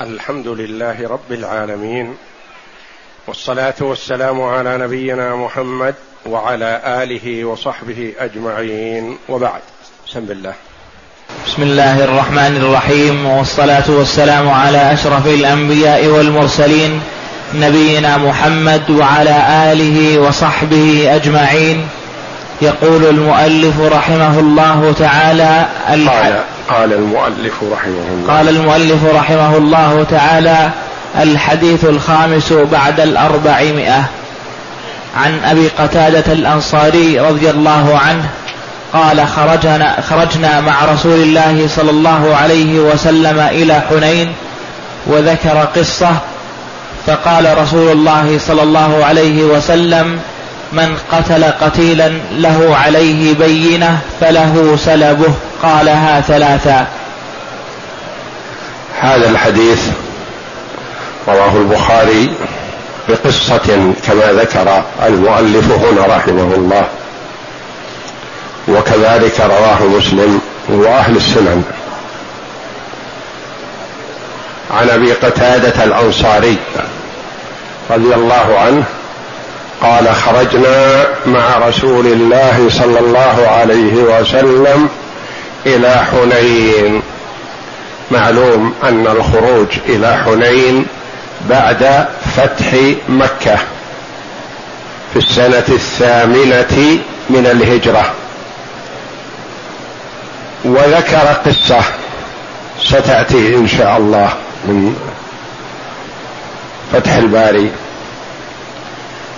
الحمد لله رب العالمين والصلاة والسلام على نبينا محمد وعلى آله وصحبه أجمعين وبعد. بسم الله. بسم الله الرحمن الرحيم والصلاة والسلام على أشرف الأنبياء والمرسلين نبينا محمد وعلى آله وصحبه أجمعين. يقول المؤلف رحمه الله تعالى قال قال المؤلف رحمه الله. قال المؤلف رحمه الله تعالى الحديث الخامس بعد الأربعمائة. عن أبي قتادة الأنصاري رضي الله عنه قال خرجنا, خرجنا مع رسول الله صلى الله عليه وسلم إلى حنين وذكر قصة فقال رسول الله صلى الله عليه وسلم من قتل قتيلا له عليه بينة فله سلبه. قالها ثلاثا هذا الحديث رواه البخاري بقصة كما ذكر المؤلف هنا رحمه الله. وكذلك رواه مسلم وأهل السنن. عن أبي قتادة الأنصاري رضي الله عنه قال خرجنا مع رسول الله صلى الله عليه وسلم إلى حنين. معلوم أن الخروج إلى حنين بعد فتح مكة في السنة الثامنة من الهجرة. وذكر قصة ستأتي إن شاء الله من فتح الباري.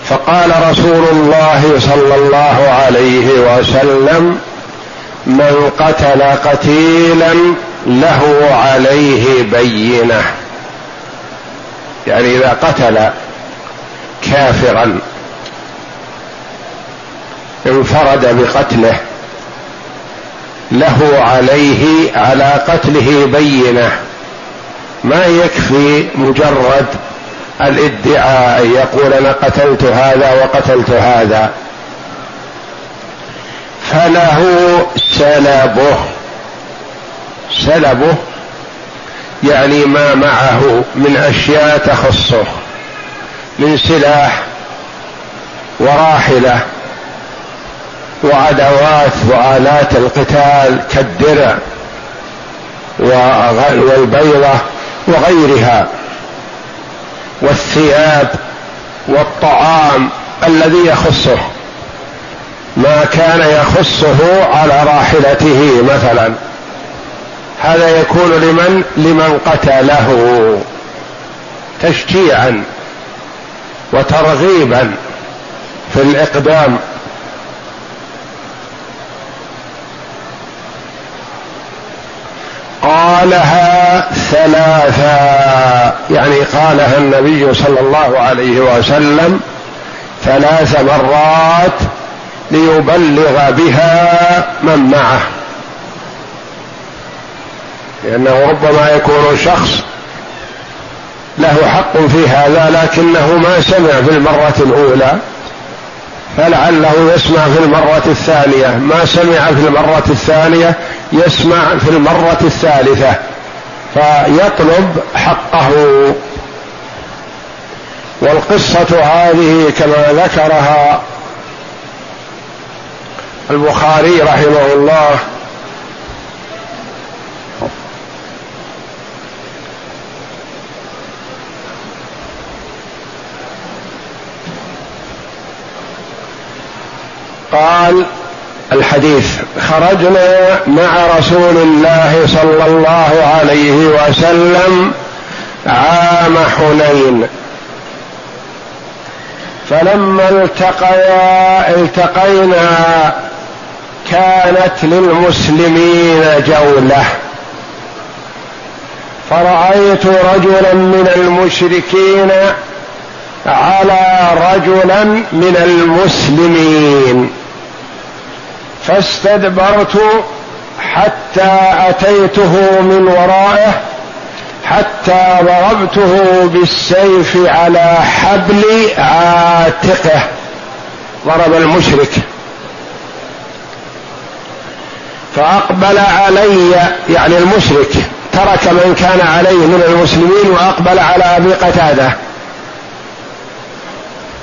فقال رسول الله صلى الله عليه وسلم من قتل قتيلا له عليه بينة. يعني إذا قتل كافرا انفرد بقتله له عليه على قتله بينة. ما يكفي مجرد الادعاء ان يقول أنا قتلت هذا وقتلت هذا. فله سلبه. سلبه يعني ما معه من أشياء تخصه من سلاح وراحلة وأدوات وآلات القتال كالدرع والبيضة وغيرها. والثياب والطعام الذي يخصه ما كان يخصه على راحلته مثلا. هذا يكون لمن؟ لمن قتله تشجيعا وترغيبا في الإقدام. قالها ثلاثا. يعني قالها النبي صلى الله عليه وسلم ثلاث مرات ليبلغ بها من معه. لأنه ربما يكون شخص له حق في هذا لكنه ما سمع في المرة الأولى. فلعله يسمع في المرة الثانية. ما سمع في المرة الثانية يسمع في المرة الثالثة. فيطلب حقه. والقصة هذه كما ذكرها البخاري رحمه الله قال الحديث خرجنا مع رسول الله صلى الله عليه وسلم عام حنين. فلما التقيا التقينا كانت للمسلمين جولة. فرأيت رجلا من المشركين على رجلا من المسلمين. فاستدبرت حتى أتيته من ورائه حتى ضربته بالسيف على حبل عاتقه. ضرب المشرك. فأقبل علي يعني المشرك ترك من كان عليه من المسلمين وأقبل على أبي قتادة.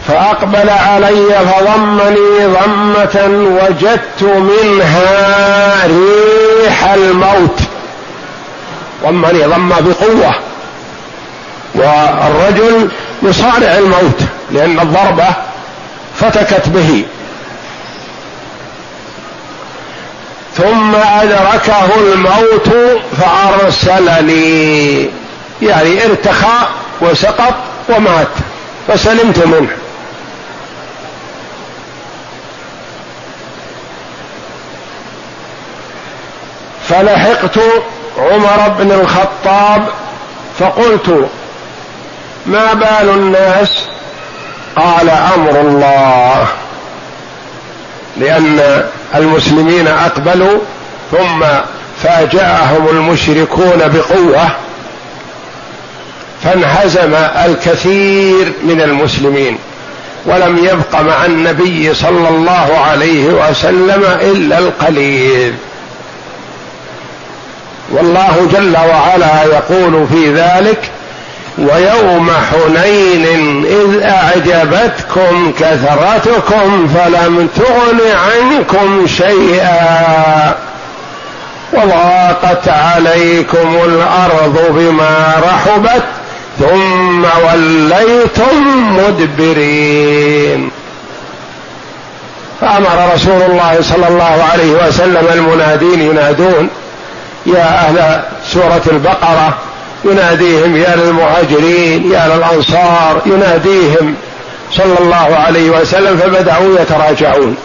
فأقبل علي فضمني ضمة وجدت منها ريح الموت. ضمني ضمه بقوة. والرجل يصارع الموت لأن الضربة فتكت به. ثم أدركه الموت فأرسلني. يعني ارتخى وسقط ومات. فسلمت منه. فلحقت عمر بن الخطاب فقلت ما بال الناس؟ قال أمر الله. لأن المسلمين أقبلوا ثم فاجأهم المشركون بقوة فانهزم الكثير من المسلمين ولم يبق مع النبي صلى الله عليه وسلم إلا القليل. والله جل وعلا يقول في ذلك ويوم حنين إذ أعجبتكم كثرتكم فلم تغن عنكم شيئا. وضاقت عليكم الأرض بما رحبت ثم وليتم مدبرين. فأمر رسول الله صلى الله عليه وسلم المنادين ينادون يا أهل سورة البقرة يناديهم يا للمهاجرين يا للأنصار يناديهم صلى الله عليه وسلم فبدأوا يتراجعون.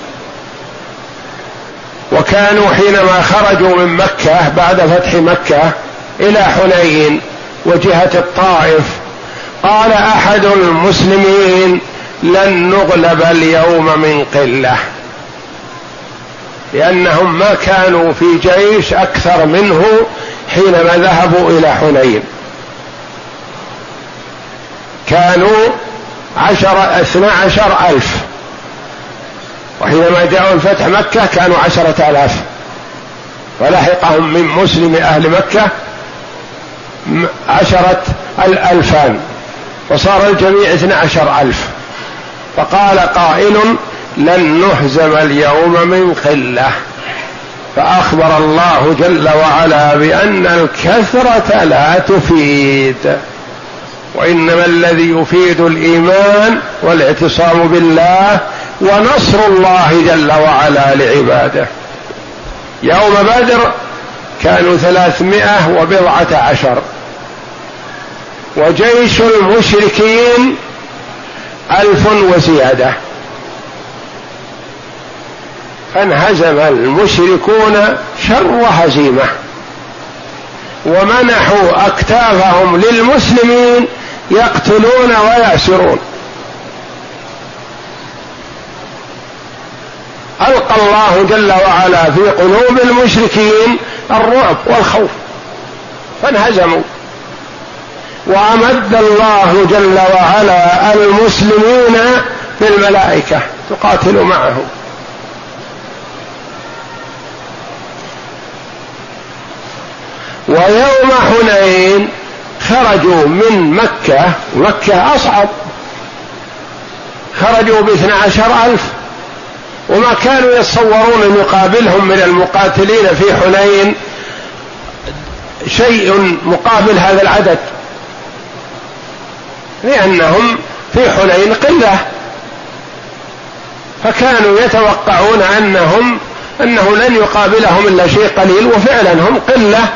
وكانوا حينما خرجوا من مكة بعد فتح مكة إلى حنين وجهة الطائف قال أحد المسلمين لن نغلب اليوم من قلة. لأنهم ما كانوا في جيش أكثر منه حينما ذهبوا إلى حنين. كانوا عشر اثنى عشر ألف. وحينما جاءوا الفتح مكة كانوا عشرة آلاف. ولحقهم من مسلم أهل مكة عشرة الألفان. وصار الجميع اثنى عشر ألف. فقال قائل لن نهزم اليوم من قله فأخبر الله جل وعلا بأن الكثرة لا تفيد. وإنما الذي يفيد الإيمان والاعتصام بالله ونصر الله جل وعلا لعباده. يوم بدر كانوا ثلاثمائة وبضعة عشر. وجيش المشركين ألف وزيادة. فانهزم المشركون شر هزيمة ومنحوا أكتافهم للمسلمين يقتلون ويأسرون. ألقى الله جل وعلا في قلوب المشركين الرعب والخوف فانهزموا. وأمد الله جل وعلا المسلمين بالملائكة تقاتل معهم. ويوم حنين خرجوا من مكة مكة أصعب. خرجوا باثنى عشر ألف. وما كانوا يتصورون أن يقابلهم من المقاتلين في حنين شيء مقابل هذا العدد. لأنهم في حنين قلة. فكانوا يتوقعون أنهم أنه لن يقابلهم إلا شيء قليل وفعلا هم قلة.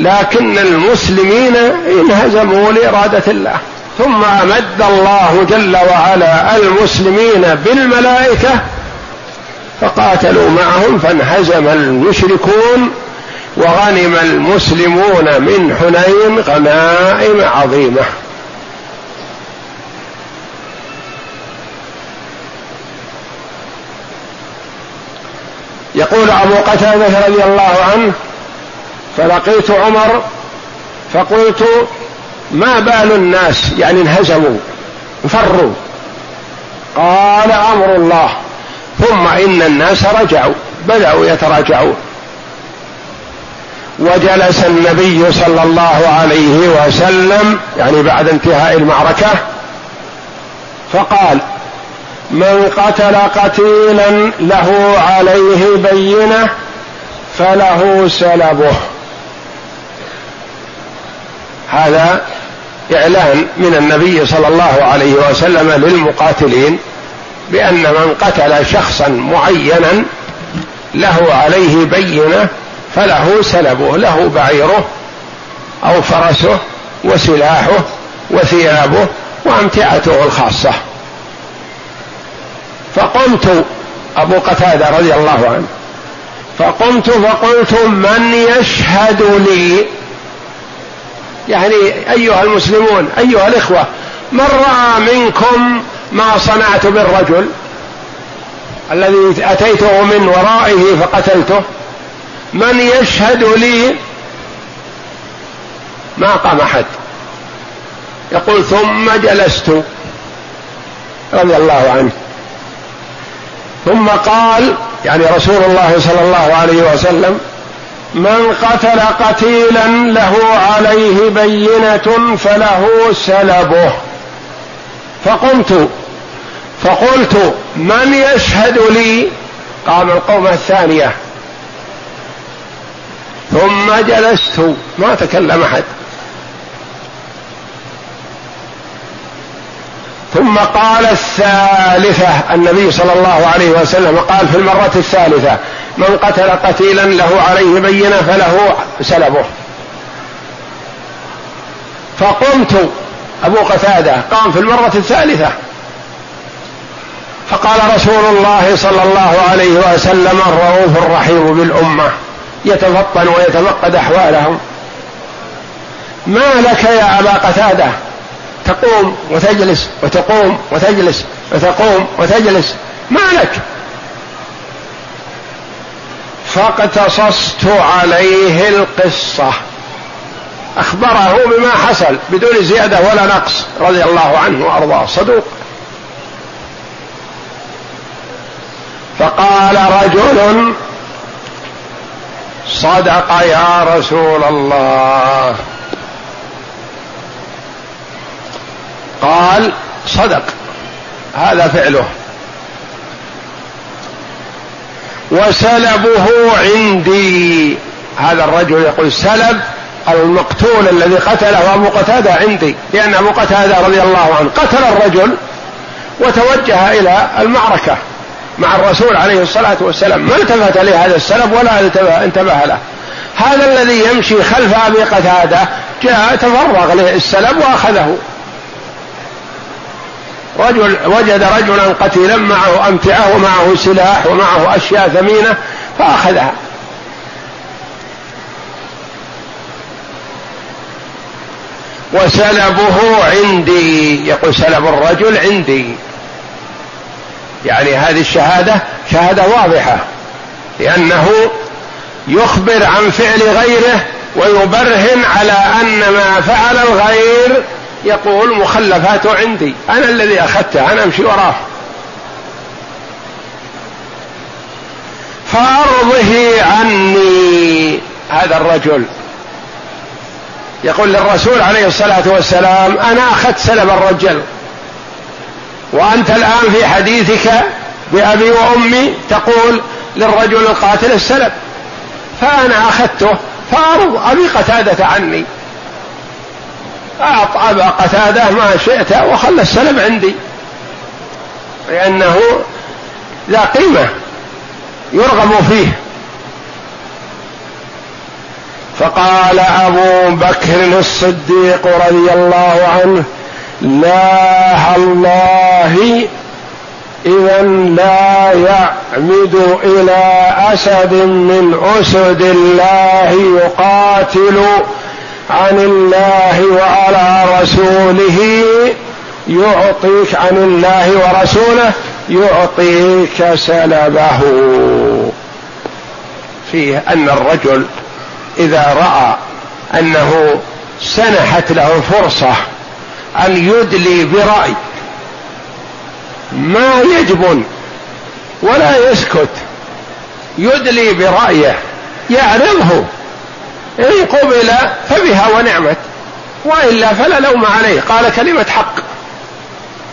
لكن المسلمين انهزموا لإرادة الله. ثم أمد الله جل وعلا المسلمين بالملائكة فقاتلوا معهم فانهزم المشركون وغنم المسلمون من حنين غنائم عظيمة. يقول أبو قتادة رضي الله عنه فلقيت عمر فقلت ما بال الناس؟ يعني انهزموا فروا قال أمر الله. ثم إن الناس رجعوا بدأوا يتراجعون. وجلس النبي صلى الله عليه وسلم يعني بعد انتهاء المعركة فقال من قتل قتيلا له عليه بينة فله سلبه. هذا إعلان من النبي صلى الله عليه وسلم للمقاتلين بأن من قتل شخصا معينا له عليه بينة فله سلبه له بعيره أو فرسه وسلاحه وثيابه وأمتعته الخاصة. فقمت أبو قتادة رضي الله عنه فقمت فقلت من يشهد لي يعني أيها المسلمون أيها الإخوة من رأى منكم ما صنعت بالرجل الذي أتيته من ورائه فقتلته؟ من يشهد لي ما قام أحد. يقول ثم جلست رضي الله عنه. ثم قال يعني رسول الله صلى الله عليه وسلم من قتل قتيلا له عليه بينة فله سلبه. فقمت فقلت من يشهد لي؟ قام القوم الثانية. ثم جلست ما تكلم أحد. ثم قال الثالثة النبي صلى الله عليه وسلم قال في المرة الثالثة من قتل قتيلا له عليه بينة فله سلبه. فقمت. أبو قتادة قام في المرة الثالثة. فقال رسول الله صلى الله عليه وسلم الرؤوف الرحيم بالأمة. يتفطن ويتفقد أحوالهم. ما لك يا أبا قتادة؟ تقوم وتجلس وتقوم وتجلس وتقوم وتجلس. ما لك؟ فاقتصصت عليه القصة. أخبره بما حصل بدون زيادة ولا نقص رضي الله عنه وأرضاه. صدوق. فقال رجل صدق يا رسول الله. قال صدق. هذا فعله. وسلبه عندي. هذا الرجل يقول سلب المقتول الذي قتله أبو قتادة عندي لأن أبو قتادة رضي الله عنه قتل الرجل وتوجه إلى المعركة مع الرسول عليه الصلاة والسلام. ما التفت لهذا السلب ولا انتبه له. هذا الذي يمشي خلف أبي قتادة جاء تفرغ له السلب وأخذه. رجل وجد رجلا قتيلا معه أمتعة ومعه سلاح ومعه أشياء ثمينة فأخذها. وسلبه عندي يقول سلب الرجل عندي. يعني هذه الشهادة شهادة واضحة لأنه يخبر عن فعل غيره ويبرهن على أن ما فعل الغير يقول مخلفاته عندي. أنا الذي أخذته أنا أمشي وراه فأرضه عني. هذا الرجل. يقول للرسول عليه الصلاة والسلام أنا أخذت سلب الرجل. وأنت الآن في حديثك بأبي وأمي تقول للرجل القاتل السلب. فأنا أخذته فأرض أبي قتادة عني. أعطى أبا قتادة ما شئت وخلى السلم عندي. لأنه ذا قيمة يرغب فيه. فقال أبو بكر الصديق رضي الله عنه لا الله إذا لا يعمد إلى أسد من أسد الله يقاتل عن الله وعلى رسوله يعطيك عن الله ورسوله يعطيك سلبه. فيه أن الرجل إذا رأى أنه سنحت له فرصة أن يدلي برأي ما يجبن ولا يسكت يدلي برأيه يعرضه. إن قبل فبها ونعمت وإلا فلا لوم عليه. قال كلمة حق.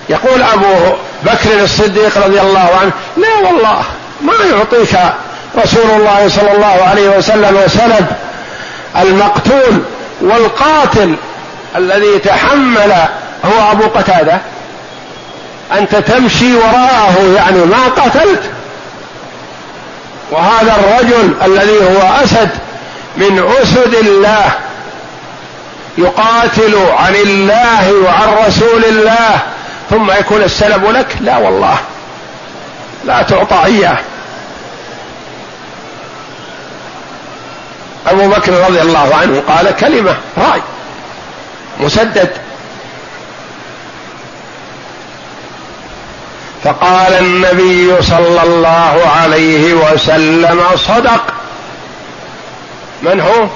يقول أبو بكر الصديق رضي الله عنه لا والله ما يعطيك رسول الله صلى الله عليه وسلم سلب المقتول والقاتل الذي تحمل هو أبو قتادة. أنت تمشي وراءه يعني ما قتلت. وهذا الرجل الذي هو أسد من أسد الله يقاتل عن الله وعن رسول الله ثم يكون السلب لك؟ لا والله. لا تعطى إياه أبو بكر رضي الله عنه قال كلمة رأي مسدد. فقال النبي صلى الله عليه وسلم صدق. من هو؟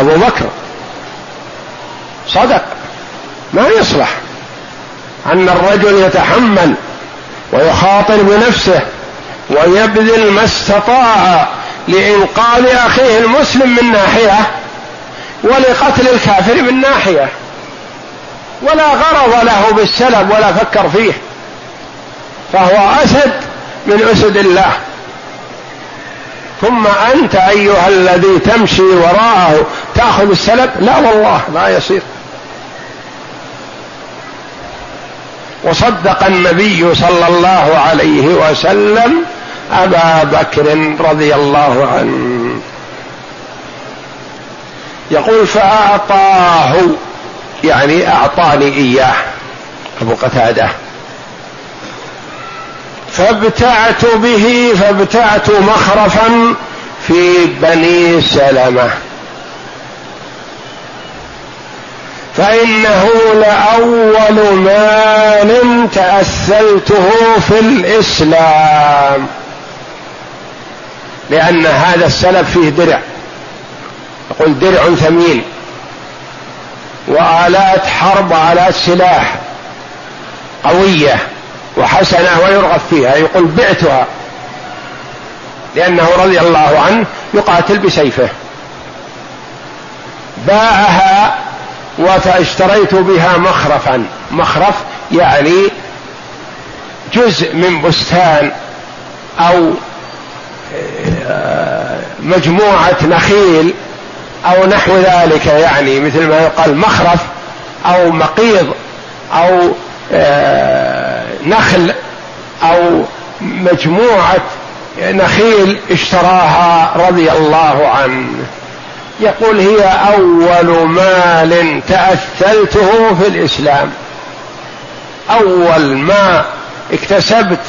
أبو بكر. صدق. ما يصلح. أن الرجل يتحمل ويخاطر بنفسه ويبذل ما استطاع لإنقاذ أخيه المسلم من ناحية ولقتل الكافر من ناحية. ولا غرض له بالسلب ولا فكر فيه. فهو اسد من أسد الله. ثم أنت أيها الذي تمشي وراءه تأخذ السلب؟ لا والله لا يصير وصدق النبي صلى الله عليه وسلم أبا بكر رضي الله عنه. يقول فأعطاه يعني أعطاني إياه. أبو قتادة. فابتعت به فابتعت مخرفا في بني سلمة. فإنه لأول مال تاثلته في الإسلام. لأن هذا السلف فيه درع. يقول درع ثمين. وآلات حرب الات سلاح قوية. وحسنة ويرغب فيها يقول بعتها لأنه رضي الله عنه يقاتل بسيفه. باعها فاشتريت بها مخرفا. مخرف يعني جزء من بستان أو آه، مجموعة نخيل أو نحو ذلك يعني مثل ما يقال مخرف أو مقيض أو آه، نخل أو مجموعة نخيل اشتراها رضي الله عنه. يقول هي أول مال تأثلته في الإسلام. أول ما اكتسبت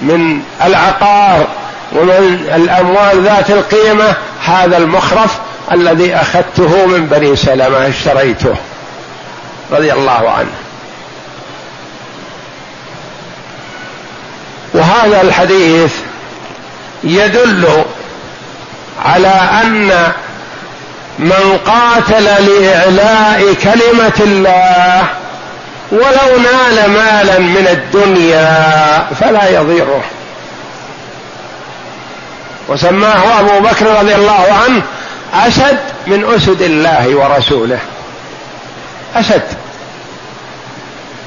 من العقار ومن الأموال ذات القيمة هذا المخرف الذي أخذته من بني سلمة اشتريته رضي الله عنه. وهذا الحديث يدل على أن من قاتل لإعلاء كلمة الله ولو نال مالا من الدنيا فلا يضيره. وسماه أبو بكر رضي الله عنه اسد من أسد الله ورسوله. اسد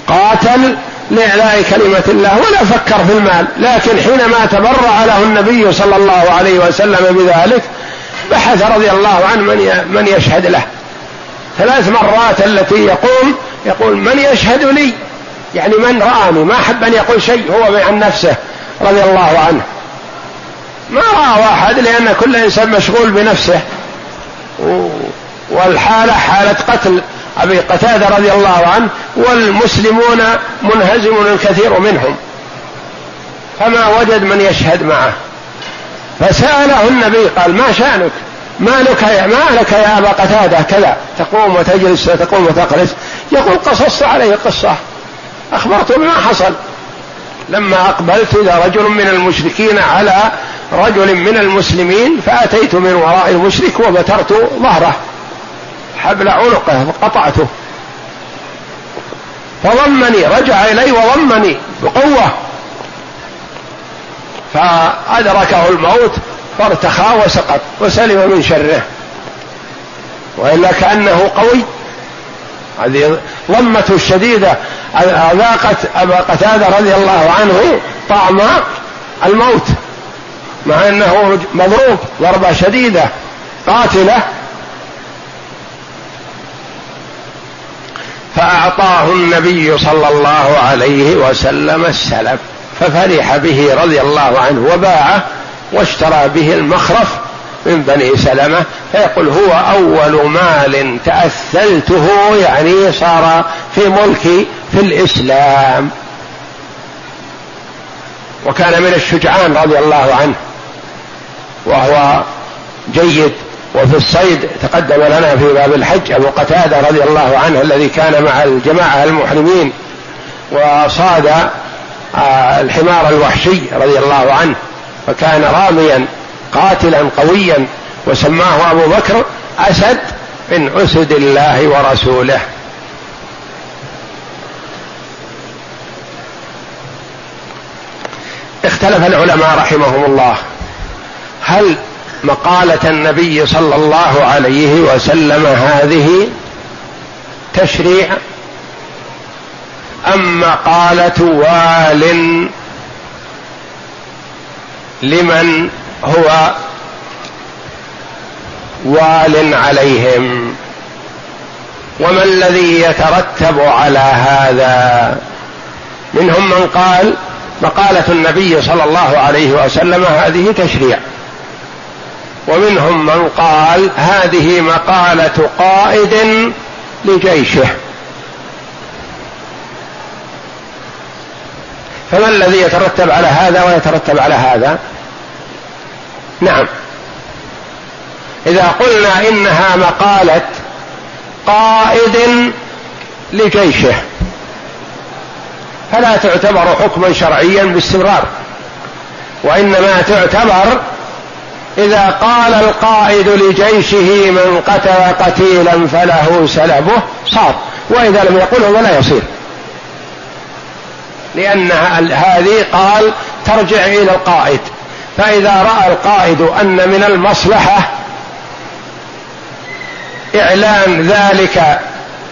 قاتل لإعلاء كلمة الله ولا فكر في المال. لكن حينما تبرع له النبي صلى الله عليه وسلم بذلك بحث رضي الله عنه من من يشهد له. ثلاث مرات التي يقوم يقول من يشهد لي؟ يعني من رآني؟ ما أحب أن يقول شيء هو عن نفسه رضي الله عنه. ما رأى واحد لأن كل إنسان مشغول بنفسه. والحالة حالة قتل. أبي قتادة رضي الله عنه والمسلمون منهزم الكثير منهم. فما وجد من يشهد معه. فسأله النبي قال ما شأنك؟ ما لك يا ما لك يا أبا قتادة؟ كذا. تقوم وتجلس وتقوم وتقلس. يقول قصصت عليه قصة. أخبرته بما حصل. لما أقبلت إلى رجل من المشركين على رجل من المسلمين فأتيت من وراء المشرك وبترت ظهره. حبل عنقه فقطعته فضمني رجع إلي وضمني بقوة. فأدركه الموت فارتخى وسقط وسلم من شره. وإلا كأنه قوي. هذه ضمته الشديدة أذاقت أبا قتادة رضي الله عنه طعم الموت مع أنه مضروب ضربة شديدة قاتلة. فأعطاه النبي صلى الله عليه وسلم السلب ففرح به رضي الله عنه وباعه واشترى به المخرف من بني سلمة فيقول هو أول مال تأثلته يعني صار في ملكي في الإسلام. وكان من الشجعان رضي الله عنه وهو جيد وفي الصيد تقدم لنا في باب الحج أبو قتادة رضي الله عنه الذي كان مع الجماعة المحرمين وصاد آه، الحمار الوحشي رضي الله عنه فكان راميا قاتلا قويا وسماه أبو بكر أسد من أسد الله ورسوله. اختلف العلماء رحمهم الله. هل مقالة النبي صلى الله عليه وسلم هذه تشريع. ام مقاله وال لمن هو وال عليهم. وما الذي يترتب على هذا؟ منهم من قال مقالة النبي صلى الله عليه وسلم هذه تشريع. ومنهم من قال هذه مقالة قائد لجيشه. فما الذي يترتب على هذا ويترتب على هذا؟ نعم. إذا قلنا إنها مقالة قائد لجيشه فلا تعتبر حكما شرعيا باستمرار وإنما تعتبر إذا قال القائد لجيشه من قتل قتيلا فله سلبه صار وإذا لم يقله ولا يصير. لأن هذه قال ترجع إلى القائد. فإذا رأى القائد أن من المصلحة إعلان ذلك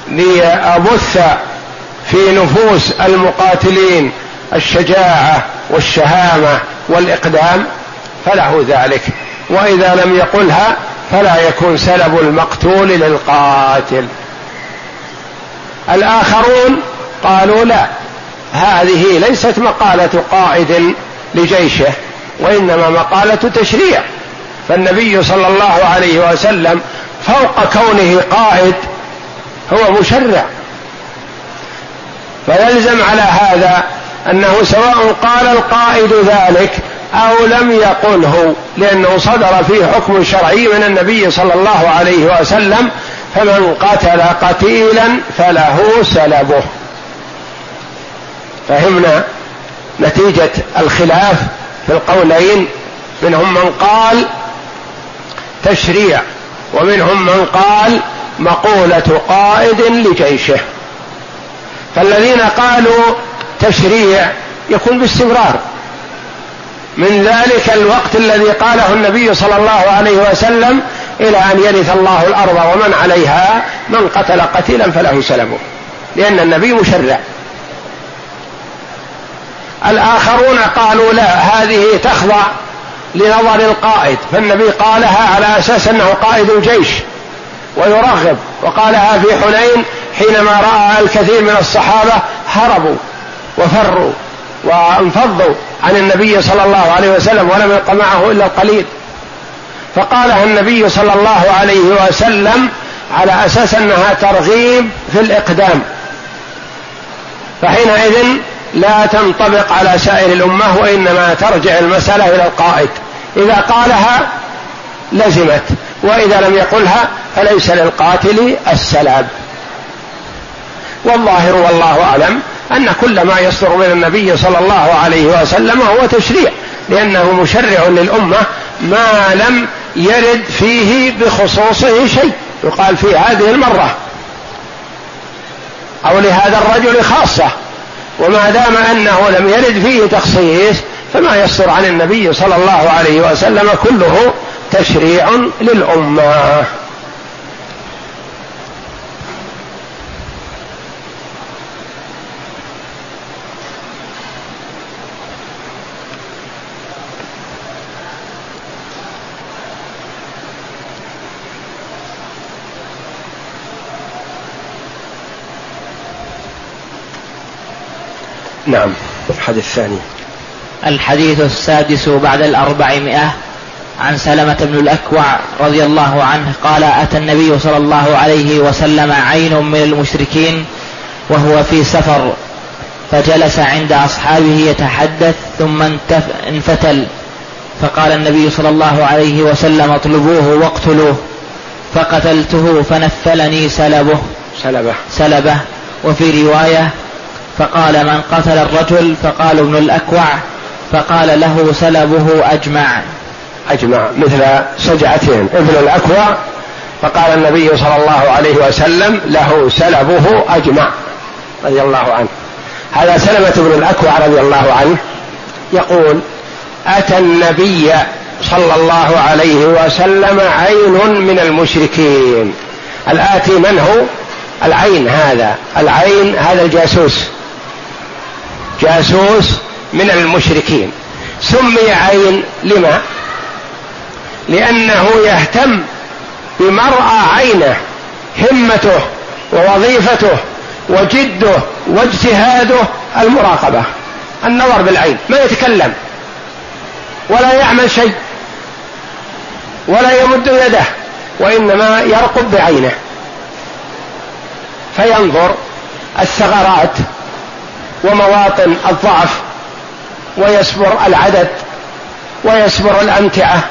ليبث في نفوس المقاتلين الشجاعة والشهامة والإقدام فله ذلك. وإذا لم يقلها فلا يكون سلب المقتول للقاتل. الآخرون قالوا لا هذه ليست مقالة قائد لجيشه وإنما مقالة تشريع. فالنبي صلى الله عليه وسلم فوق كونه قائد هو مشرع. فيلزم على هذا أنه سواء قال القائد ذلك أو لم يقله لأنه صدر فيه حكم شرعي من النبي صلى الله عليه وسلم فمن قتل قتيلا فله سلبه. فهمنا نتيجة الخلاف في القولين منهم من قال تشريع ومنهم من قال مقولة قائد لجيشه. فالذين قالوا تشريع يكون باستمرار. من ذلك الوقت الذي قاله النبي صلى الله عليه وسلم إلى أن يرث الله الأرض ومن عليها من قتل قتيلا فله سلبه لأن النبي مشرع. الآخرون قالوا لا هذه تخضع لنظر القائد فالنبي قالها على أساس أنه قائد الجيش ويرغب وقالها في حنين حينما رأى الكثير من الصحابة هربوا وفروا. وانفضوا عن النبي صلى الله عليه وسلم ولم يبق معه إلا القليل. فقالها النبي صلى الله عليه وسلم على أساس أنها ترغيب في الإقدام. فحينئذ لا تنطبق على سائر الأمة وإنما ترجع المسألة إلى القائد. إذا قالها لزمت وإذا لم يقلها فليس للقاتل السلاب والظاهر والله أعلم أن كل ما يصدر من النبي صلى الله عليه وسلم هو تشريع لأنه مشرع للأمة ما لم يرد فيه بخصوصه شيء يقال في هذه المرة. أو لهذا الرجل خاصة. وما دام أنه لم يرد فيه تخصيص فما يصدر عن النبي صلى الله عليه وسلم كله تشريع للأمة. نعم. الحديث الثاني. الحديث السادس بعد الأربعمائة عن سلمة بن الأكوع رضي الله عنه قال أتى النبي صلى الله عليه وسلم عين من المشركين وهو في سفر فجلس عند أصحابه يتحدث ثم انفتل. فقال النبي صلى الله عليه وسلم اطلبوه واقتلوه. فقتلته فنفلني سلبه. سلبه. سلبه. وفي رواية فقال من قتل الرجل فقال ابن الأكوع فقال له سلبه أجمع. أجمع مثل سجعتين ابن الأكوع فقال النبي صلى الله عليه وسلم له سلبه أجمع رضي الله عنه. هذا سلمة بن الأكوع رضي الله عنه يقول أتى النبي صلى الله عليه وسلم عين من المشركين. الآتي من هو؟ العين هذا العين هذا الجاسوس. جاسوس من المشركين. سمي عين لما؟ لأنه يهتم بمرأى عينه همته ووظيفته وجده واجتهاده المراقبة. النظر بالعين ما يتكلم ولا يعمل شيء ولا يمد يده وإنما يرقب بعينه. فينظر الثغرات ومواطن الضعف ويسبر العدد ويسبر الأمتعة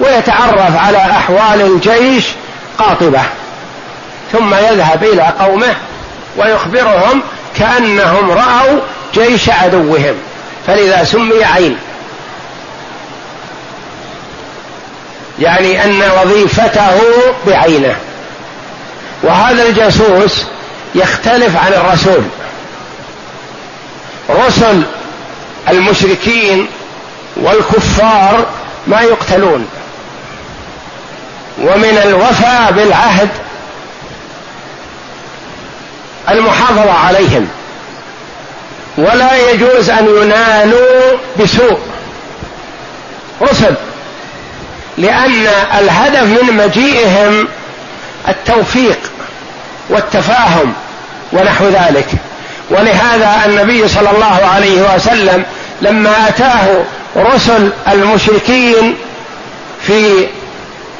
ويتعرف على أحوال الجيش قاطبة ثم يذهب إلى قومه ويخبرهم كأنهم رأوا جيش عدوهم فلذا سمي عين. يعني أن وظيفته بعينه. وهذا الجاسوس يختلف عن الرسول. رسل المشركين والكفار ما يقتلون. ومن الوفاء بالعهد المحافظة عليهم. ولا يجوز أن ينالوا بسوء. رسل. لأن الهدف من مجيئهم التوفيق والتفاهم ونحو ذلك. ولهذا النبي صلى الله عليه وسلم لما أتاه رسل المشركين في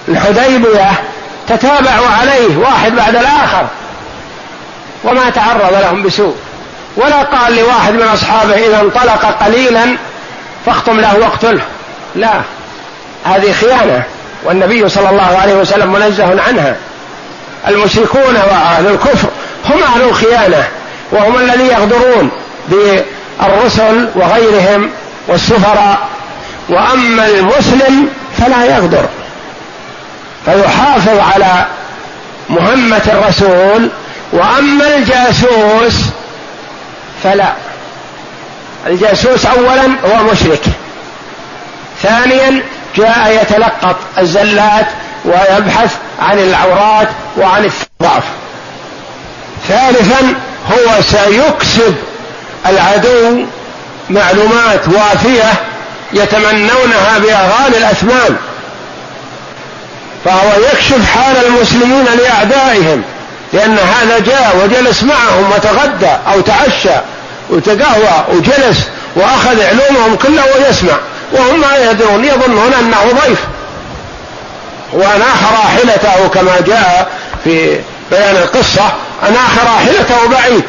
الحديبية تتابعوا عليه واحد بعد الآخر وما تعرض لهم بسوء. ولا قال لواحد من أصحابه إذا انطلق قليلا فاختم له واقتله. لا هذه خيانة والنبي صلى الله عليه وسلم منزه عنها. المشركون وأهل الكفر هم أهل الخيانة. وهم الذين يغدرون بالرسل وغيرهم والسفراء. وأما المسلم فلا يغدر فيحافظ على مهمة الرسول وأما الجاسوس فلا. الجاسوس اولا هو مشرك ثانيا جاء يتلقط الزلات ويبحث عن العورات وعن الضعف. ثالثا هو سيكسب العدو معلومات وافية يتمنونها بأغاني الاثمان فهو يكشف حال المسلمين لأعدائهم لأن هذا جاء وجلس معهم وتغدى أو تعشى وتقهوى وجلس وأخذ علومهم كلها ويسمع وهم ما يدرون يظنون أنه ضيف. واناخ راحلته كما جاء في بيان القصة. اناخ راحلته بعيد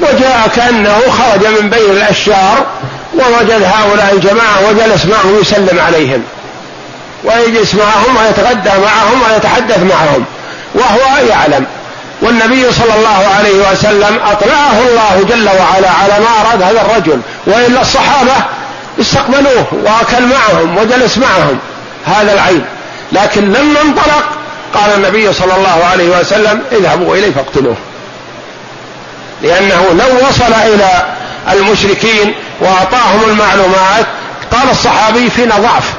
وجاء كانه خرج من بين الأشجار ووجد هؤلاء الجماعة وجلس معهم يسلم عليهم. ويجلس معهم ويتغدى معهم ويتحدث معهم. وهو يعلم. والنبي صلى الله عليه وسلم أطلعه الله جل وعلا على ما أراد هذا الرجل. وإلا الصحابة استقبلوه وأكل معهم وجلس معهم. هذا العين. لكن لما انطلق قال النبي صلى الله عليه وسلم اذهبوا إليه فاقتلوه. لأنه لو وصل إلى المشركين وأعطاهم المعلومات قال الصحابي فينا ضعف.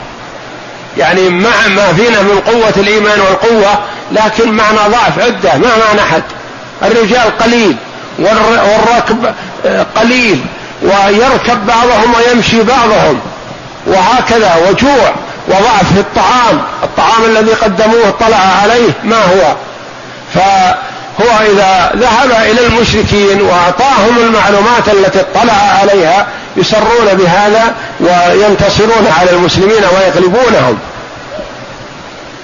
يعني مع ما فينا من قوة الإيمان والقوة لكن معنا ضعف عدة ما معنا أحد. الرجال قليل والركب قليل ويركب بعضهم ويمشي بعضهم وهكذا وجوع. وضعف في الطعام. الطعام الذي قدموه طلع عليه ما هو؟ هو إذا ذهب إلى المشركين وأعطاهم المعلومات التي اطلع عليها يسرون بهذا وينتصرون على المسلمين ويغلبونهم.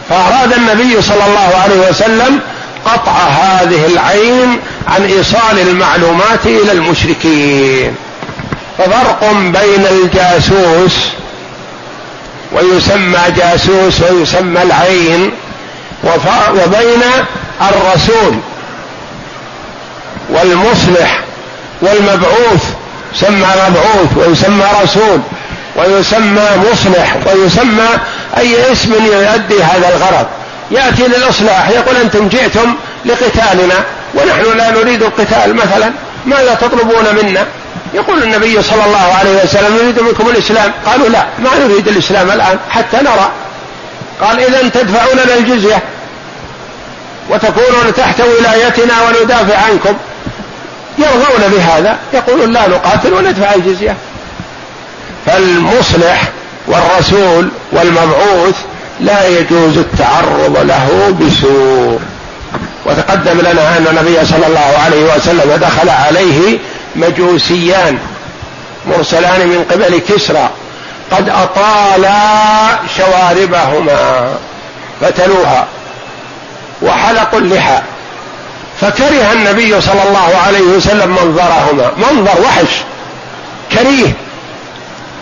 فأراد النبي صلى الله عليه وسلم قطع هذه العين عن إيصال المعلومات إلى المشركين. ففرق بين الجاسوس ويسمى جاسوس ويسمى العين وبين الرسول والمصلح والمبعوث سمى مبعوث ويسمى رسول ويسمى مصلح ويسمى أي اسم يؤدي هذا الغرض. يأتي للإصلاح يقول أنتم جئتم لقتالنا ونحن لا نريد القتال مثلا ماذا تطلبون منا؟ يقول النبي صلى الله عليه وسلم نريد منكم الإسلام؟ قالوا لا ما نريد الإسلام الآن حتى نرى. قال اذا تدفعون لنا الجزية وتكونون تحت ولايتنا وندافع عنكم. يرضون بهذا يقولون لا نقاتل وندفع الجزية. فالمصلح والرسول والمبعوث لا يجوز التعرض له بسوء. وتقدم لنا أن النبي صلى الله عليه وسلم دخل عليه مجوسيان مرسلان من قبل كسرى قد أطالا شواربهما فتلوها وحلقوا اللحى فكره النبي صلى الله عليه وسلم منظرهما منظر وحش كريه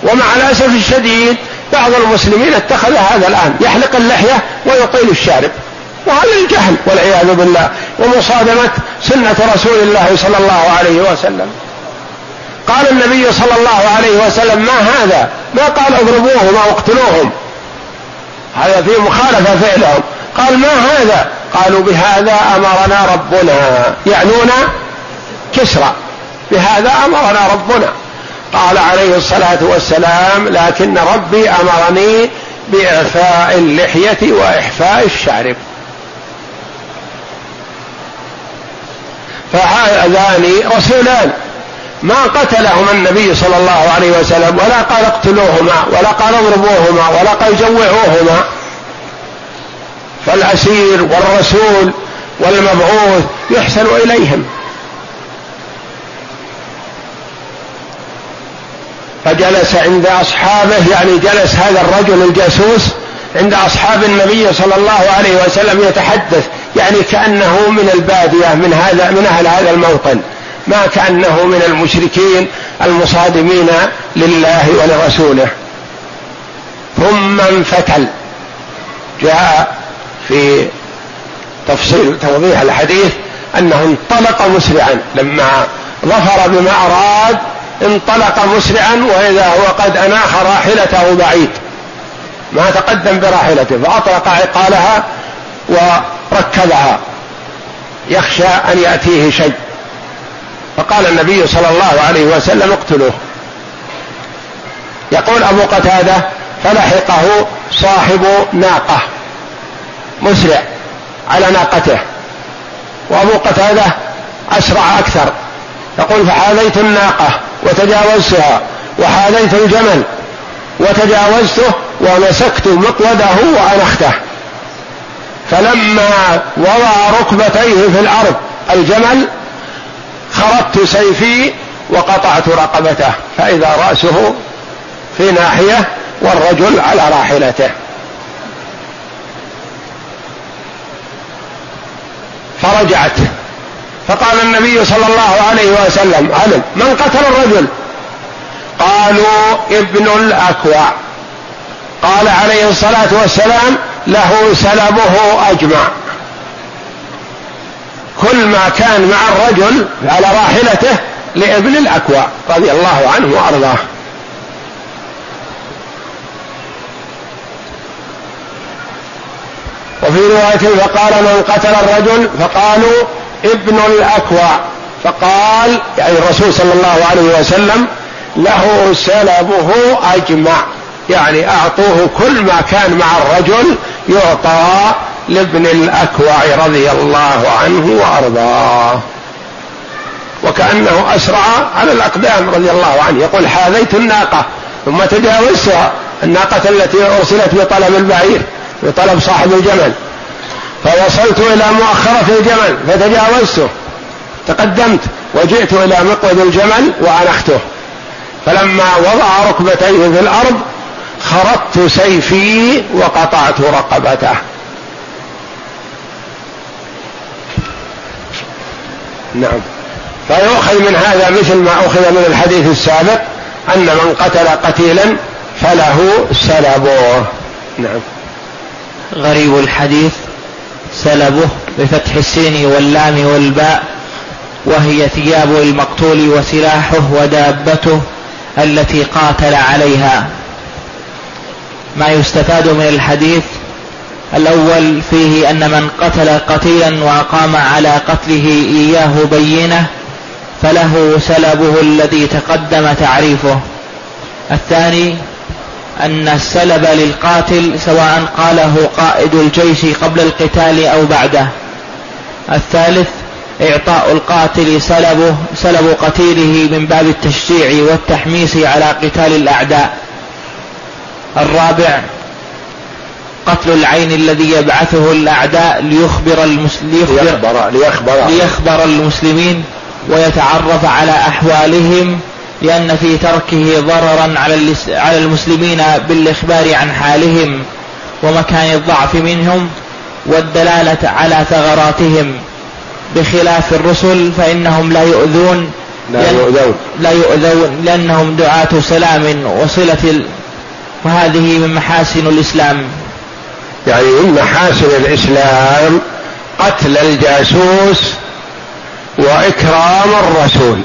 ومع الأسف الشديد بعض المسلمين اتخذ هذا الآن يحلق اللحية ويطيل الشارب. وهذا الجهل والعياذ بالله ومصادمة سنة رسول الله صلى الله عليه وسلم. قال النبي صلى الله عليه وسلم ما هذا؟ ما قال اضربوهم أو اقتلوهم. هذا في مخالفة فعلهم. قال ما هذا؟ قالوا بهذا أمرنا ربنا. يعنون كسرى. بهذا أمرنا ربنا. قال عليه الصلاة والسلام لكن ربي أمرني بإعفاء اللحية وإحفاء الشارب. فهذان رسولان. ما قتلهما النبي صلى الله عليه وسلم ولا قال اقتلوهما ولا قال اضربوهما ولا قال جوعوهما. فالأسير والرسول والمبعوث يحسن إليهم. فجلس عند أصحابه يعني جلس هذا الرجل الجاسوس عند أصحاب النبي صلى الله عليه وسلم يتحدث يعني كأنه من البادية من هذا من أهل هذا الموطن. ما كأنه من المشركين المصادمين لله ولرسوله. ثم انفتل. جاء في تفصيل توضيح الحديث أنه انطلق مسرعا. لما ظفر بما اراد انطلق مسرعا وإذا هو قد أناخ راحلته بعيد. ما تقدم براحلته فأطلق عقالها وركبها. يخشى أن يأتيه شيء. فقال النبي صلى الله عليه وسلم اقتلوه. يقول أبو قتادة فلحقه صاحب ناقة مسرع على ناقته. وأبو قتادة أسرع أكثر. يقول فحاذيت الناقة وتجاوزتها وحاذيت الجمل. وتجاوزته ومسكت مقوده وأنخته. فلما وضع ركبتيه في الأرض الجمل خرطت سيفي وقطعت رقبته فإذا رأسه في ناحية والرجل على راحلته. فرجعت. فقال النبي صلى الله عليه وسلم علم من قتل الرجل؟ قالوا ابن الأكوع. قال عليه الصلاة والسلام له سلبه أجمع. كل ما كان مع الرجل على راحلته لابن الأكوع رضي الله عنه وأرضاه. وفي رواية فقال من قتل الرجل فقالوا ابن الأكوع. فقال يعني الرسول صلى الله عليه وسلم له سلبه أجمع. يعني أعطوه كل ما كان مع الرجل يعطى لابن الأكوع رضي الله عنه وأرضاه. وكأنه أسرع على الأقدام رضي الله عنه. يقول حاذيت الناقة. ثم تجاوزتها الناقة التي أرسلت بطلب البعير بطلب صاحب الجمل. فوصلت إلى مؤخرة الجمل فتجاوزته. تقدمت. وجئت إلى مقود الجمل وأنخته. فلما وضع ركبتيه في الأرض خرطت سيفي وقطعت رقبته. نعم. فيؤخذ من هذا مثل ما أخذ من الحديث السابق أن من قتل قتيلا فله سلبه. نعم. غريب الحديث سلبه بفتح السين واللام والباء وهي ثياب المقتول وسلاحه ودابته. التي قاتل عليها. ما يستفاد من الحديث الأول فيه أن من قتل قتيلا وأقام على قتله إياه بينة فله سلبه الذي تقدم تعريفه. الثاني أن السلب للقاتل سواء قاله قائد الجيش قبل القتال أو بعده. الثالث إعطاء القاتل سلبه سلب قتيله من باب التشجيع والتحميس على قتال الأعداء. الرابع قتل العين الذي يبعثه الأعداء ليخبر, المسلم ليخبر, ليخبر, ليخبر. المسلمين ويتعرف على أحوالهم لأن في تركه ضررا على المسلمين بالإخبار عن حالهم ومكان الضعف منهم والدلالة على ثغراتهم. بخلاف الرسل فإنهم لا يؤذون لا يؤذون. لا يؤذون لأنهم دعاة سلام وصلة وهذه من محاسن الإسلام. يعني من محاسن الإسلام قتل الجاسوس وإكرام الرسول.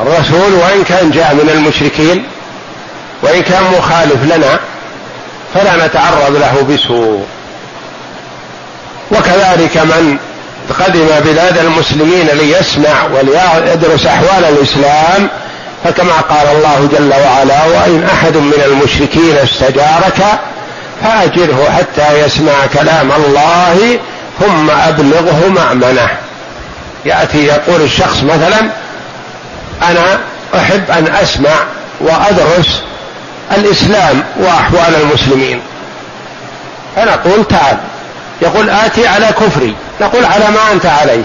الرسول وإن كان جاء من المشركين وإن كان مخالف لنا فلا نتعرض له بسوء. وكذلك من قدم بلاد المسلمين ليسمع وليدرس أحوال الإسلام فكما قال الله جل وعلا وإن أحد من المشركين استجارك فأجره حتى يسمع كلام الله ثم أبلغه مأمنة. يأتي يقول الشخص مثلا أنا أحب أن أسمع وأدرس الإسلام وأحوال المسلمين. فنقول تعال. يقول آتي على كفري نقول على ما أنت عليه.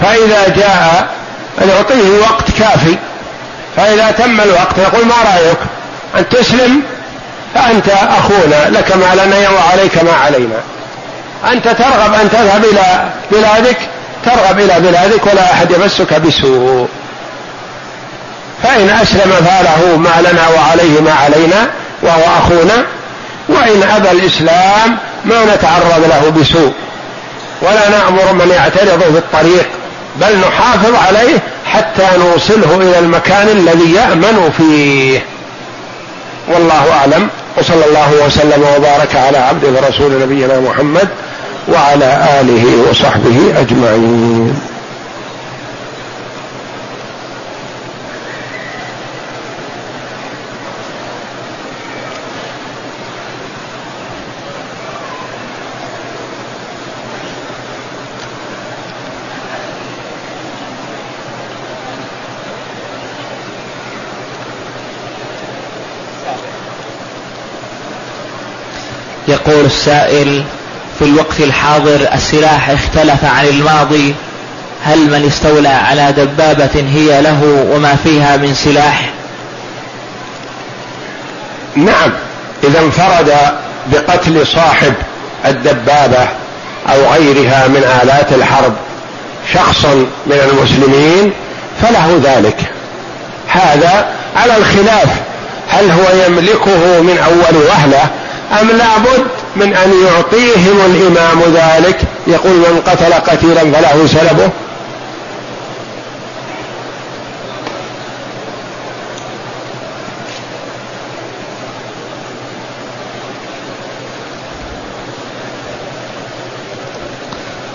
فإذا جاء نعطيه وقت كافي فإذا تم الوقت نقول ما رأيك؟ أن تسلم فأنت أخونا لك ما لنا وعليك ما علينا. أنت ترغب أن تذهب إلى بلادك ترغب إلى بلادك ولا أحد يمسك بسوء. فإن أسلم فله ما لنا وعليه ما علينا وهو أخونا وإن أبى الإسلام ما نتعرض له بسوء. ولا نأمر من يعترض في الطريق بل نحافظ عليه حتى نوصله إلى المكان الذي يأمن فيه. والله أعلم وصلى الله وسلم وبارك على عبد ورسول نبينا محمد وعلى آله وصحبه أجمعين. يقول السائل في الوقت الحاضر السلاح اختلف عن الماضي هل من استولى على دبابة هي له وما فيها من سلاح؟ نعم إذا انفرد بقتل صاحب الدبابة أو غيرها من آلات الحرب شخص من المسلمين فله ذلك. هذا على الخلاف هل هو يملكه من أول وهلة أم لابد من أن يعطيهم الإمام ذلك؟ يقول من قتل قتيلا فله سلبه.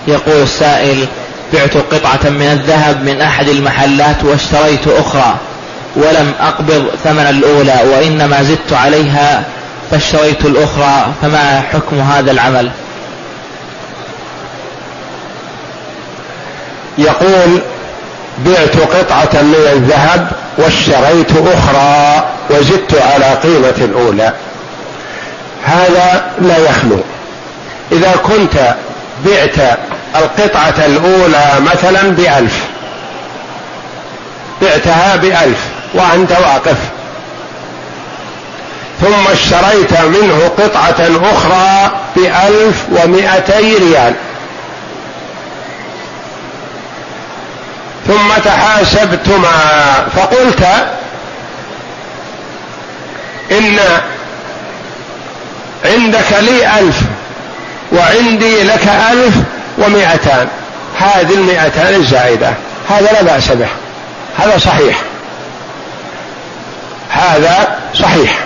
يقول السائل بعت قطعة من الذهب من أحد المحلات واشتريت أخرى ولم أقبض ثمن الأولى وإنما زدت عليها فاشتريت الأخرى فما حكم هذا العمل؟ يقول بعت قطعة من الذهب واشتريت أخرى وزدت على قيمة الأولى. هذا لا يخلو. إذا كنت بعت القطعة الأولى مثلا بألف بعتها بألف وأنت واقف. ثم اشتريت منه قطعة أخرى بألف ومائتي ريال. ثم تحاسبتما فقلت إن عندك لي ألف وعندي لك ألف ومائتان هذه المائتان الزائدة. هذا لا بأس به. هذا صحيح. هذا صحيح.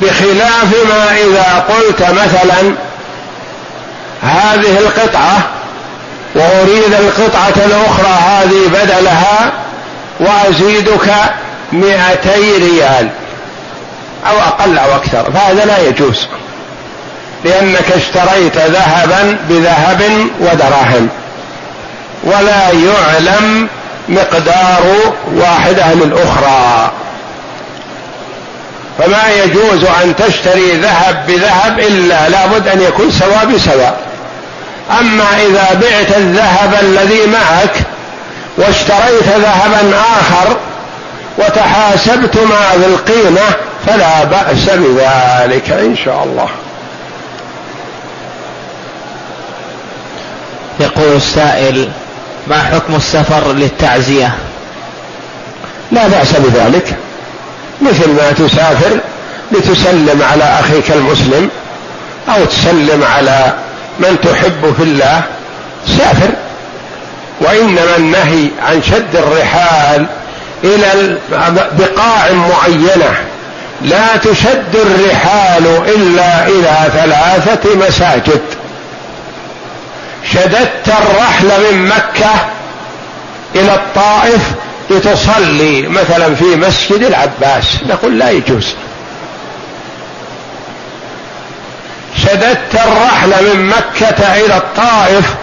بخلاف ما إذا قلت مثلا هذه القطعة وأريد القطعة الأخرى هذه بدلها وأزيدك مئتي ريال أو أقل أو أكثر فهذا لا يجوز لأنك اشتريت ذهبا بذهب ودراهم ولا يعلم مقدار واحدة للأخرى فما يجوز أن تشتري ذهب بذهب إلا لابد أن يكون سواء بسواء أما إذا بعت الذهب الذي معك واشتريت ذهبا آخر وتحاسبتما بالقيمة فلا بأس بذلك إن شاء الله. يقول السائل ما حكم السفر للتعزية؟ لا بأس بذلك. مثل ما تسافر لتسلم على أخيك المسلم أو تسلم على من تحب في الله سافر. وإنما النهي عن شد الرحال إلى بقاع معينة. لا تشد الرحال إلا إلى ثلاثة مساجد. شددت الرحل من مكة إلى الطائف لتصلي مثلا في مسجد العباس نقول لا يجوز. شددت الرحل من مكة إلى الطائف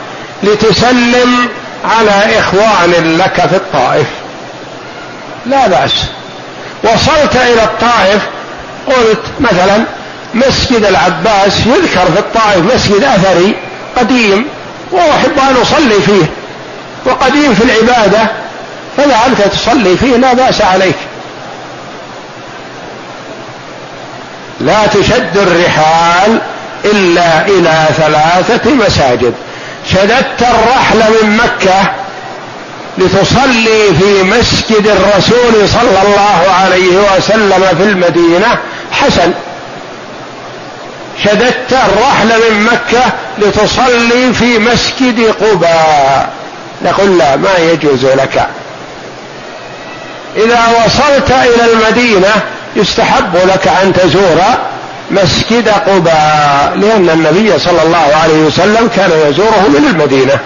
لتسلم على إخوان لك في الطائف. لا بأس. وصلت إلى الطائف قلت مثلا مسجد العباس يذكر في الطائف مسجد أثري قديم وأحب أن أصلي فيه. وقديم في العبادة فذهبت تصلي فيه لا بأس عليك. لا تشد الرحال إلا إلى ثلاثة مساجد. شددت الرحل من مكة لتصلي في مسجد الرسول صلى الله عليه وسلم في المدينة حسن. شددت الرحل من مكة لتصلي في مسجد قباء. نقول لا ما يجوز لك. إذا وصلت إلى المدينة يستحب لك أن تزور مسجد قباء لأن النبي صلى الله عليه وسلم كان يزوره من المدينة.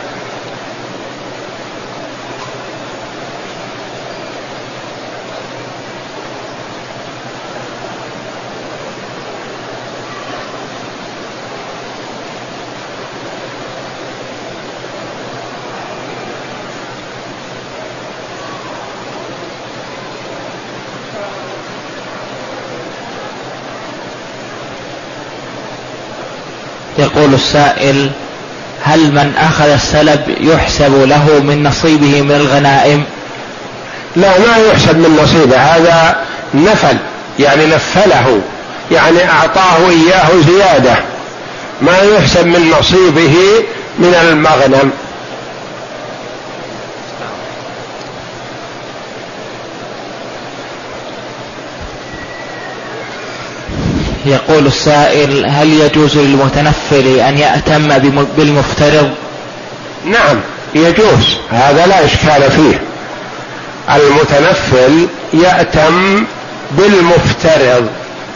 يقول السائل هل من أخذ السلب يحسب له من نصيبه من الغنائم؟ لا ما يحسب من نصيبه هذا نفل يعني نفله يعني أعطاه إياه زيادة ما يحسب من نصيبه من المغنم. يقول السائل هل يجوز للمتنفل أن يأتم بالمفترض؟ نعم يجوز. هذا لا إشكال فيه. المتنفل يأتم بالمفترض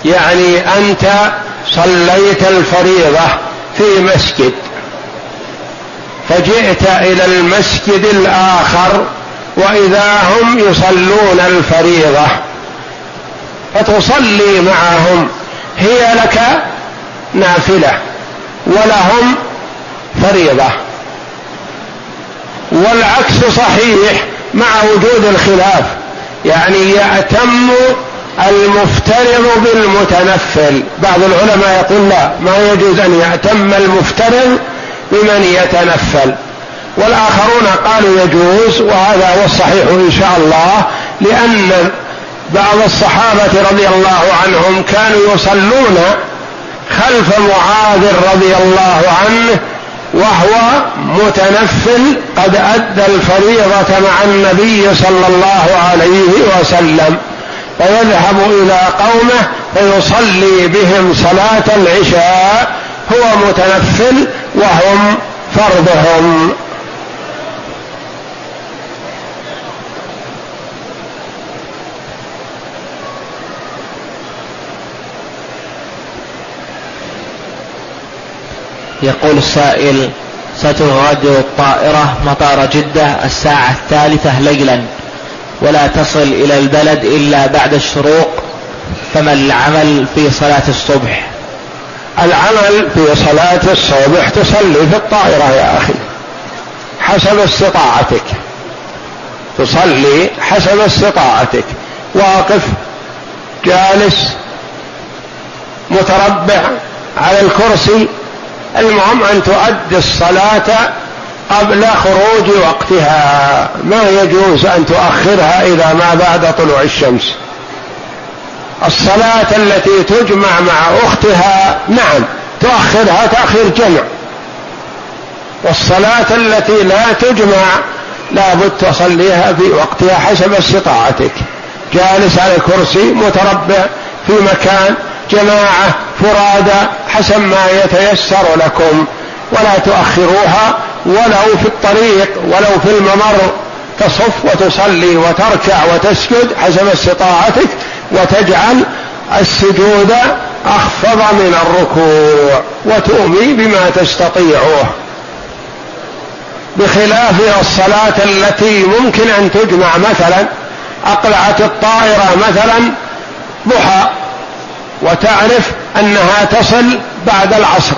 يعني أنت صليت الفريضة في مسجد فجئت إلى المسجد الآخر وإذا هم يصلون الفريضة فتصلي معهم. هي لك نافلة ولهم فريضة. والعكس صحيح مع وجود الخلاف يعني يأتم المفترض بالمتنفل. بعض العلماء يقول لا ما يجوز أن يأتم المفترض بمن يتنفل. والآخرون قالوا يجوز وهذا هو الصحيح إن شاء الله لأن بعض الصحابة رضي الله عنهم كانوا يصلون خلف معاذ رضي الله عنه وهو متنفل قد أدى الفريضة مع النبي صلى الله عليه وسلم فيذهب إلى قومه فيصلي بهم صلاة العشاء هو متنفل وهم فرضهم. يقول السائل ستغادر الطائرة مطار جدة الساعة الثالثة ليلا ولا تصل إلى البلد إلا بعد الشروق فما العمل في صلاة الصبح؟ العمل في صلاة الصبح تصلي في الطائرة يا أخي حسب استطاعتك. تصلي حسب استطاعتك. واقف جالس متربع على الكرسي المهم أن تؤدي الصلاة قبل خروج وقتها. ما يجوز أن تؤخرها إلى ما بعد طلوع الشمس. الصلاة التي تجمع مع أختها نعم تؤخرها تأخير جمع. والصلاة التي لا تجمع لابد تصليها في وقتها حسب استطاعتك. جالس على الكرسي متربع في مكان جماعة فرادى حسب ما يتيسر لكم. ولا تؤخروها ولو في الطريق ولو في الممر. تصف وتصلي وتركع وتسجد حسب استطاعتك وتجعل السجود أخفض من الركوع وتؤمي بما تستطيعه. بخلاف الصلاة التي ممكن أن تجمع مثلا أقلعت الطائرة مثلا ضحى. وتعرف أنها تصل بعد العصر.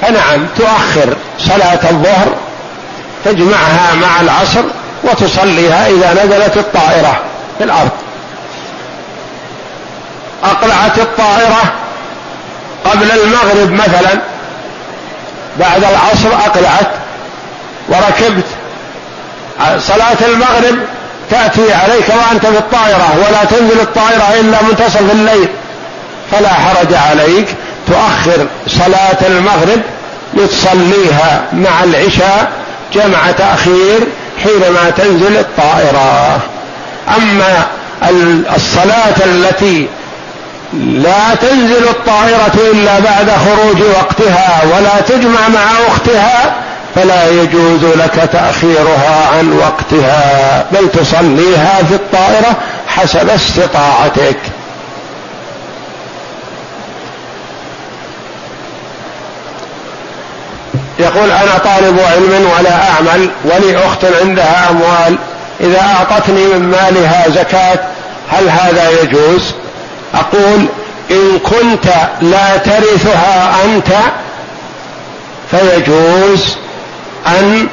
فنعم تؤخر صلاة الظهر تجمعها مع العصر وتصليها إذا نزلت الطائرة في الأرض. أقلعت الطائرة قبل المغرب مثلا بعد العصر أقلعت وركبت. صلاة المغرب تأتي عليك وأنت في الطائرة ولا تنزل الطائرة إلا منتصف الليل. فلا حرج عليك. تؤخر صلاة المغرب لتصليها مع العشاء جمع تأخير حينما تنزل الطائرة. أما الصلاة التي لا تنزل الطائرة إلا بعد خروج وقتها ولا تجمع مع أختها فلا يجوز لك تأخيرها عن وقتها. بل تصليها في الطائرة حسب استطاعتك. يقول أنا طالب علم ولا أعمل ولي أخت عندها أموال. إذا أعطتني من مالها زكاة هل هذا يجوز؟ أقول إن كنت لا ترثها أنت فيجوز. أن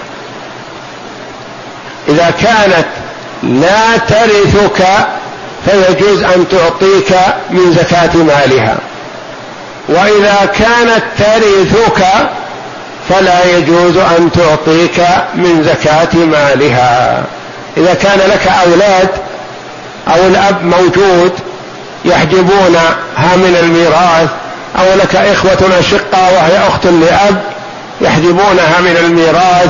إذا كانت لا ترثك فيجوز أن تعطيك من زكاة مالها. وإذا كانت ترثك فلا يجوز أن تعطيك من زكاة مالها. إذا كان لك أولاد أو الأب موجود يحجبونها من الميراث أو لك إخوة أشقة وهي أخت لأب يحجبونها من الميراث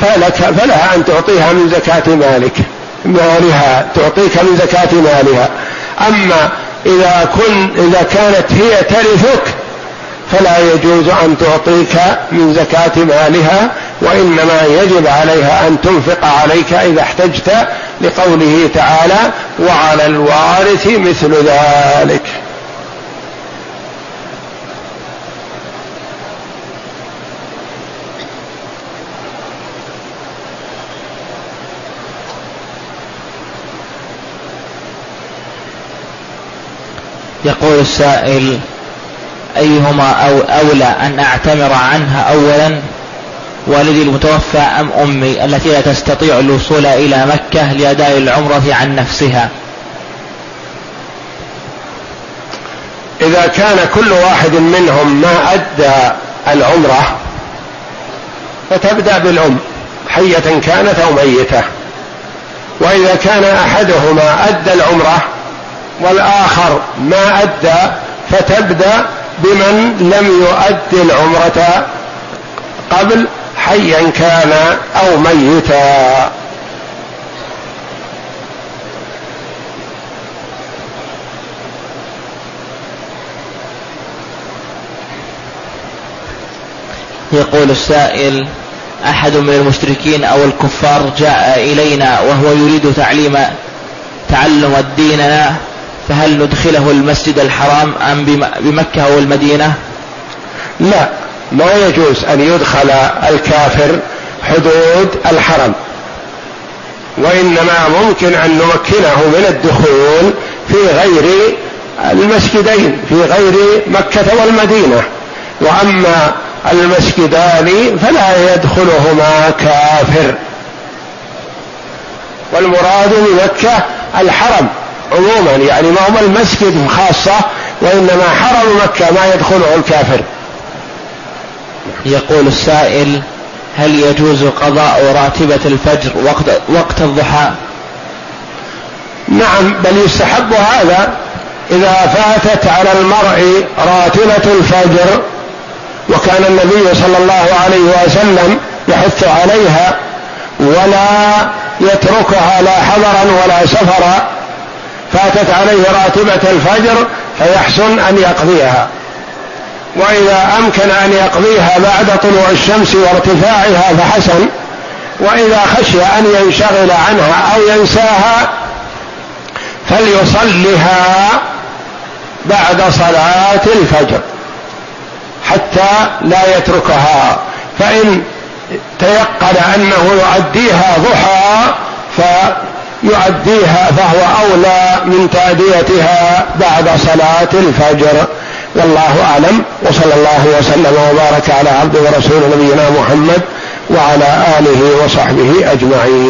فلك فلها أن تعطيها من زكاة مالك. مالها تعطيك من زكاة مالها. أما إذا كن إذا كانت هي ترثك فلا يجوز أن تعطيك من زكاة مالها وإنما يجب عليها أن تنفق عليك إذا احتجت لقوله تعالى وعلى الوارث مثل ذلك. يقول السائل أيهما أو أولى أن أعتمر عنها أولا؟ والدي المتوفى أم أمي التي لا تستطيع الوصول إلى مكة لأداء العمرة عن نفسها؟ إذا كان كل واحد منهم ما أدى العمرة فتبدأ بالأم حية كانت أو ميتة. وإذا كان أحدهما أدى العمرة والآخر ما أدى فتبدأ بمن لم يؤد العمرة قبل حيا كان أو ميتا. يقول السائل أحد من المشركين أو الكفار جاء إلينا وهو يريد تعليم تعلم ديننا فهل ندخله المسجد الحرام أم بمكة أو المدينة؟ لا ما يجوز أن يدخل الكافر حدود الحرم وإنما ممكن أن نمكنه من الدخول في غير المسجدين في غير مكة والمدينة. وأما المسجدان فلا يدخلهما كافر. والمراد بمكة الحرم. عموما يعني ما هو المسجد خاصة وإنما حرم مكة ما يدخله الكافر. يقول السائل هل يجوز قضاء راتبة الفجر وقت, وقت الضحى؟ نعم بل يستحب هذا إذا فاتت على المرء راتبة الفجر وكان النبي صلى الله عليه وسلم يحث عليها ولا يتركها لا حضرا ولا سفرا. فاتت عليه راتبة الفجر فيحسن أن يقضيها. وإذا أمكن أن يقضيها بعد طلوع الشمس وارتفاعها فحسن. وإذا خشي أن ينشغل عنها أو ينساها فليصلها بعد صلاة الفجر حتى لا يتركها. فإن تيقن أنه يؤديها ضحى فيؤديها فهو أولى من تأديتها بعد صلاة الفجر. والله أعلم. وصلى الله وسلم وبارك على عبد ورسول نبينا محمد وعلى آله وصحبه أجمعين.